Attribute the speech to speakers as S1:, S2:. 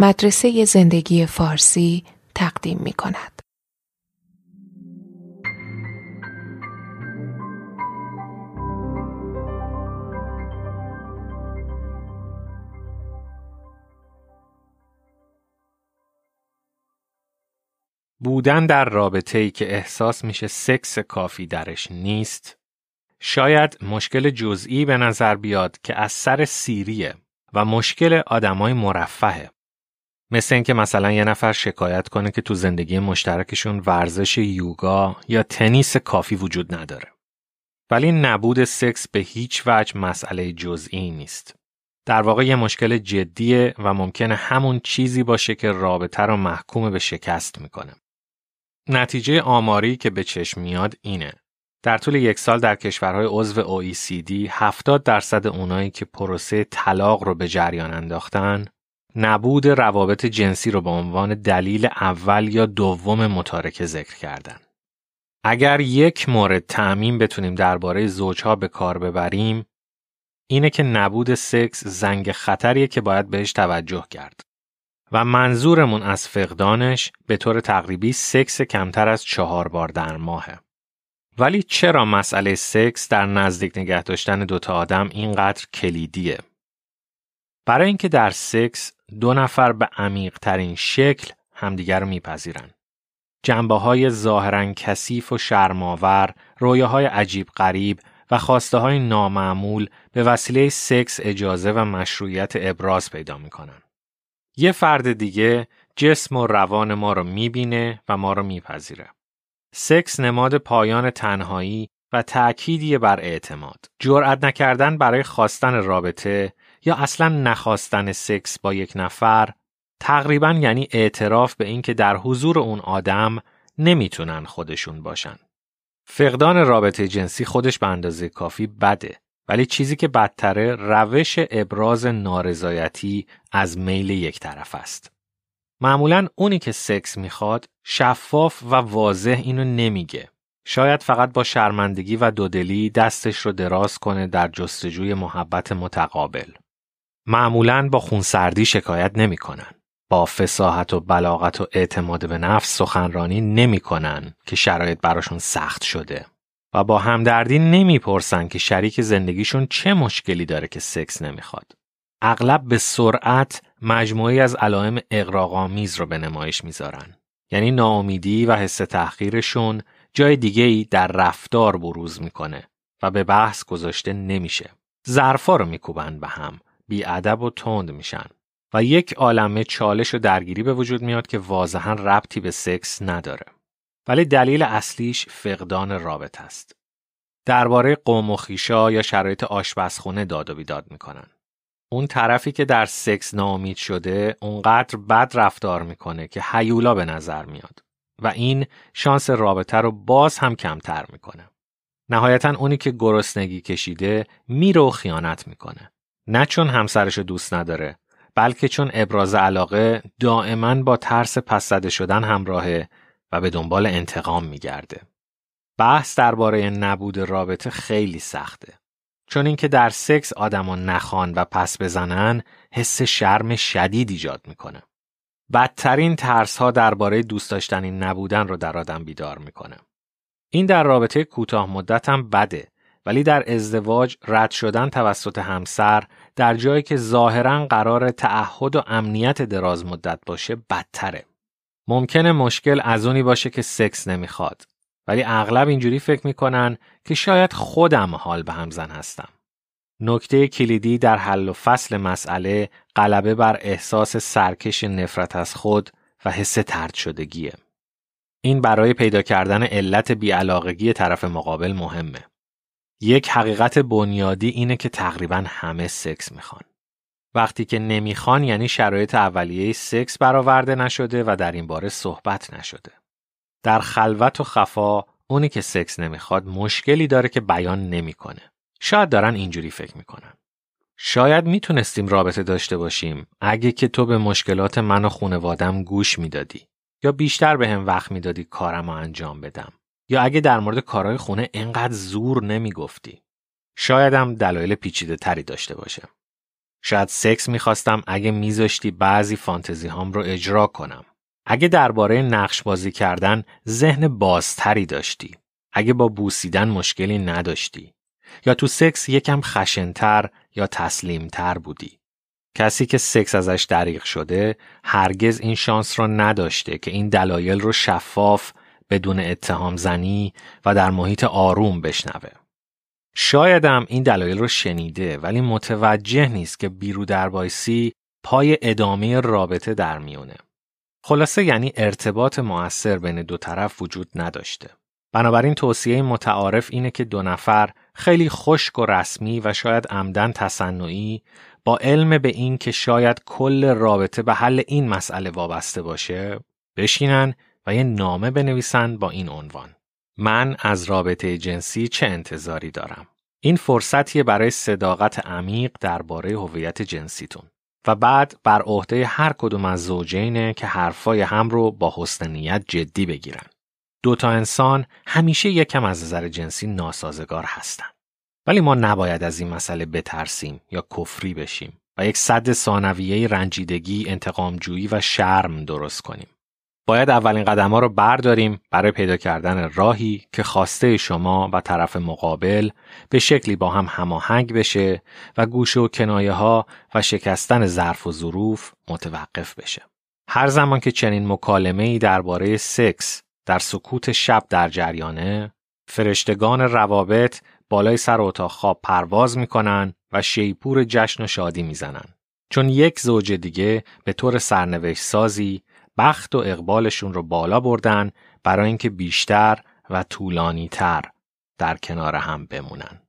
S1: مدرسه زندگی فارسی تقدیم می کند.
S2: بودن در رابطه ای که احساس میشه سکس کافی درش نیست شاید مشکل جزئی به نظر بیاد که از سر سیریه و مشکل آدمای مرفهه مثل اینکه مثلا یه نفر شکایت کنه که تو زندگی مشترکشون ورزش یوگا یا تنیس کافی وجود نداره. ولی نبود سکس به هیچ وجه مسئله جزئی نیست. در واقع یه مشکل جدیه و ممکنه همون چیزی باشه که رابطه رو محکوم به شکست می‌کنه. نتیجه آماری که به چشم میاد اینه. در طول یک سال در کشورهای عضو OECD 70 درصد اونایی که پروسه طلاق رو به جریان انداختن نبود روابط جنسی رو به عنوان دلیل اول یا دوم متارکه ذکر کردن. اگر یک مورد تعمین بتونیم درباره زوجها به کار ببریم اینه که نبود سکس زنگ خطریه که باید بهش توجه کرد. و منظورمون از فقدانش به طور تقریبی سکس کمتر از چهار بار در ماهه. ولی چرا مسئله سکس در نزدیک نگه داشتن دوتا آدم اینقدر کلیدیه؟ برای اینکه در سکس دو نفر به عمیق ترین شکل همدیگر رو میپذیرن. جنبه های ظاهرا کثیف و شرماور، های عجیب غریب و خواسته های نامعمول به وسیله سکس اجازه و مشروعیت ابراز پیدا می‌کنن. یه فرد دیگه جسم و روان ما رو می‌بینه و ما رو میپذیره. سکس نماد پایان تنهایی و تأکیدی بر اعتماد. جرأت نکردن برای خواستن رابطه یا اصلا نخواستن سکس با یک نفر تقریبا یعنی اعتراف به اینکه در حضور اون آدم نمی‌تونن خودشون باشن. فقدان رابطه جنسی خودش به اندازه کافی بده ولی چیزی که بدتره روش ابراز نارضایتی از میل یک طرف است. معمولا اونی که سکس می‌خواد شفاف و واضح اینو نمیگه. شاید فقط با شرمندگی و دودلی دستش رو دراز کنه در جستجوی محبت متقابل. معمولا با خونسردی شکایت نمی‌کنن. با فساحت و بلاغت و اعتماد به نفس سخنرانی نمی‌کنن که شرایط براشون سخت شده. و با همدردی نمی‌پرسن که شریک زندگیشون چه مشکلی داره که سکس نمی‌خواد. اغلب به سرعت مجموعی از علائم اقراقامیز رو به نمایش می‌ذارن. یعنی ناامیدی و حس تحقیرشون جای دیگه ای در رفتار بروز می‌کنه و به بحث گذاشته نمیشه. ظرفا رو میکوبن به هم، بیادب و تند میشن و یک عالمه چالش و درگیری به وجود میاد که واضحا ربطی به سکس نداره. ولی دلیل اصلیش فقدان رابط است. درباره قوم و خیشا یا شرایط آشپزخونه داد و بیداد می‌کنن. اون طرفی که در سکس ناامید شده اونقدر بد رفتار می‌کنه که حیولا به نظر میاد و این شانس رابطه رو باز هم کمتر می‌کنه. نهایتا اونی که گرسنگی کشیده میره و خیانت می‌کنه. نه چون همسرش دوست نداره بلکه چون ابراز علاقه دائما با ترس پس شدن همراهه و به دنبال انتقام میگرده. بحث درباره نبود رابطه خیلی سخته. چون اینکه در سکس آدما نخوان و پس بزنن حس شرم شدید ایجاد می‌کنه. بدترین ترس ها درباره دوست داشتنی نبودن رو در آدم بیدار می‌کنه. این در رابطه کوتاه مدت بده ولی در ازدواج رد شدن توسط همسر در جایی که ظاهرا قرار تعهد و امنیت دراز مدت باشه بدتره. ممکنه مشکل از اونی باشه که سکس نمی‌خواد ولی اغلب اینجوری فکر می‌کنن که شاید خودم حال به هم زن هستم. نکته کلیدی در حل و فصل مسئله غلبه بر احساس سرکش نفرت از خود و حس ترد شدگیه. این برای پیدا کردن علت بیعلاقگی طرف مقابل مهمه. یک حقیقت بنیادی اینه که تقریبا همه سکس می‌خوان. وقتی که نمی‌خوان یعنی شرایط اولیه سکس برآورده نشده و در این باره صحبت نشده. در خلوت و خفا اونی که سکس نمی‌خواد مشکلی داره که بیان نمی‌کنه. شاید دارن اینجوری فکر می‌کنن. شاید می‌تونستیم رابطه داشته باشیم اگه که تو به مشکلات من و خونوادم گوش می‌دادی یا بیشتر به هم وقت می‌دادی کارم رو انجام بدم یا اگه در مورد کارهای خونه انقدر زور نمی‌گفتی. شایدم دلایل پیچیده تری داشته باشه. شاید سکس می‌خواستم اگه میذاشتی بعضی فانتزی هام رو اجرا کنم. اگه درباره نقش بازی کردن ذهن بازتری داشتی. اگه با بوسیدن مشکلی نداشتی. یا تو سکس یکم خشنتر یا تسلیمتر بودی. کسی که سکس ازش دریغ شده هرگز این شانس را نداشته که این دلایل رو شفاف بدون اتهام زنی و در محیط آروم بشنوه. شایدم این دلایل رو شنیده ولی متوجه نیست که بیرو در بایسی پای ادامه رابطه در میونه. خلاصه یعنی ارتباط موثر بین دو طرف وجود نداشته. بنابراین توصیه متعارف اینه که دو نفر خیلی خشک و رسمی و شاید عمدن تصنعی با علم به این که شاید کل رابطه به حل این مسئله وابسته باشه بشینن و یه نامه بنویسن با این عنوان. من از رابطه جنسی چه انتظاری دارم؟ این فرصتیه برای صداقت عمیق درباره هویت جنسیتون. و بعد بر عهده هر کدوم از زوجینه که حرفای هم رو با حسن نیت جدی بگیرن. دو تا انسان همیشه یکم از نظر جنسی ناسازگار هستن ولی ما نباید از این مسئله بترسیم یا کفری بشیم و یک صد ثانویه رنجیدگی، انتقامجویی و شرم درست کنیم. باید اولین قدم ها رو برداریم برای پیدا کردن راهی که خواسته شما و طرف مقابل به شکلی با هم هماهنگ بشه و گوشه و کنایه ها و شکستن ظرف و ظروف متوقف بشه. هر زمان که چنین مکالمه ای درباره سکس در سکوت شب در جریانه، فرشتگان روابط بالای سر اتاق خواب پرواز می‌کنن و شیپور جشن و شادی می‌زنن. چون یک زوج دیگه به طور سرنوشت سازی بخت و اقبالشون رو بالا بردن برای اینکه بیشتر و طولانی تر در کنار هم بمونن.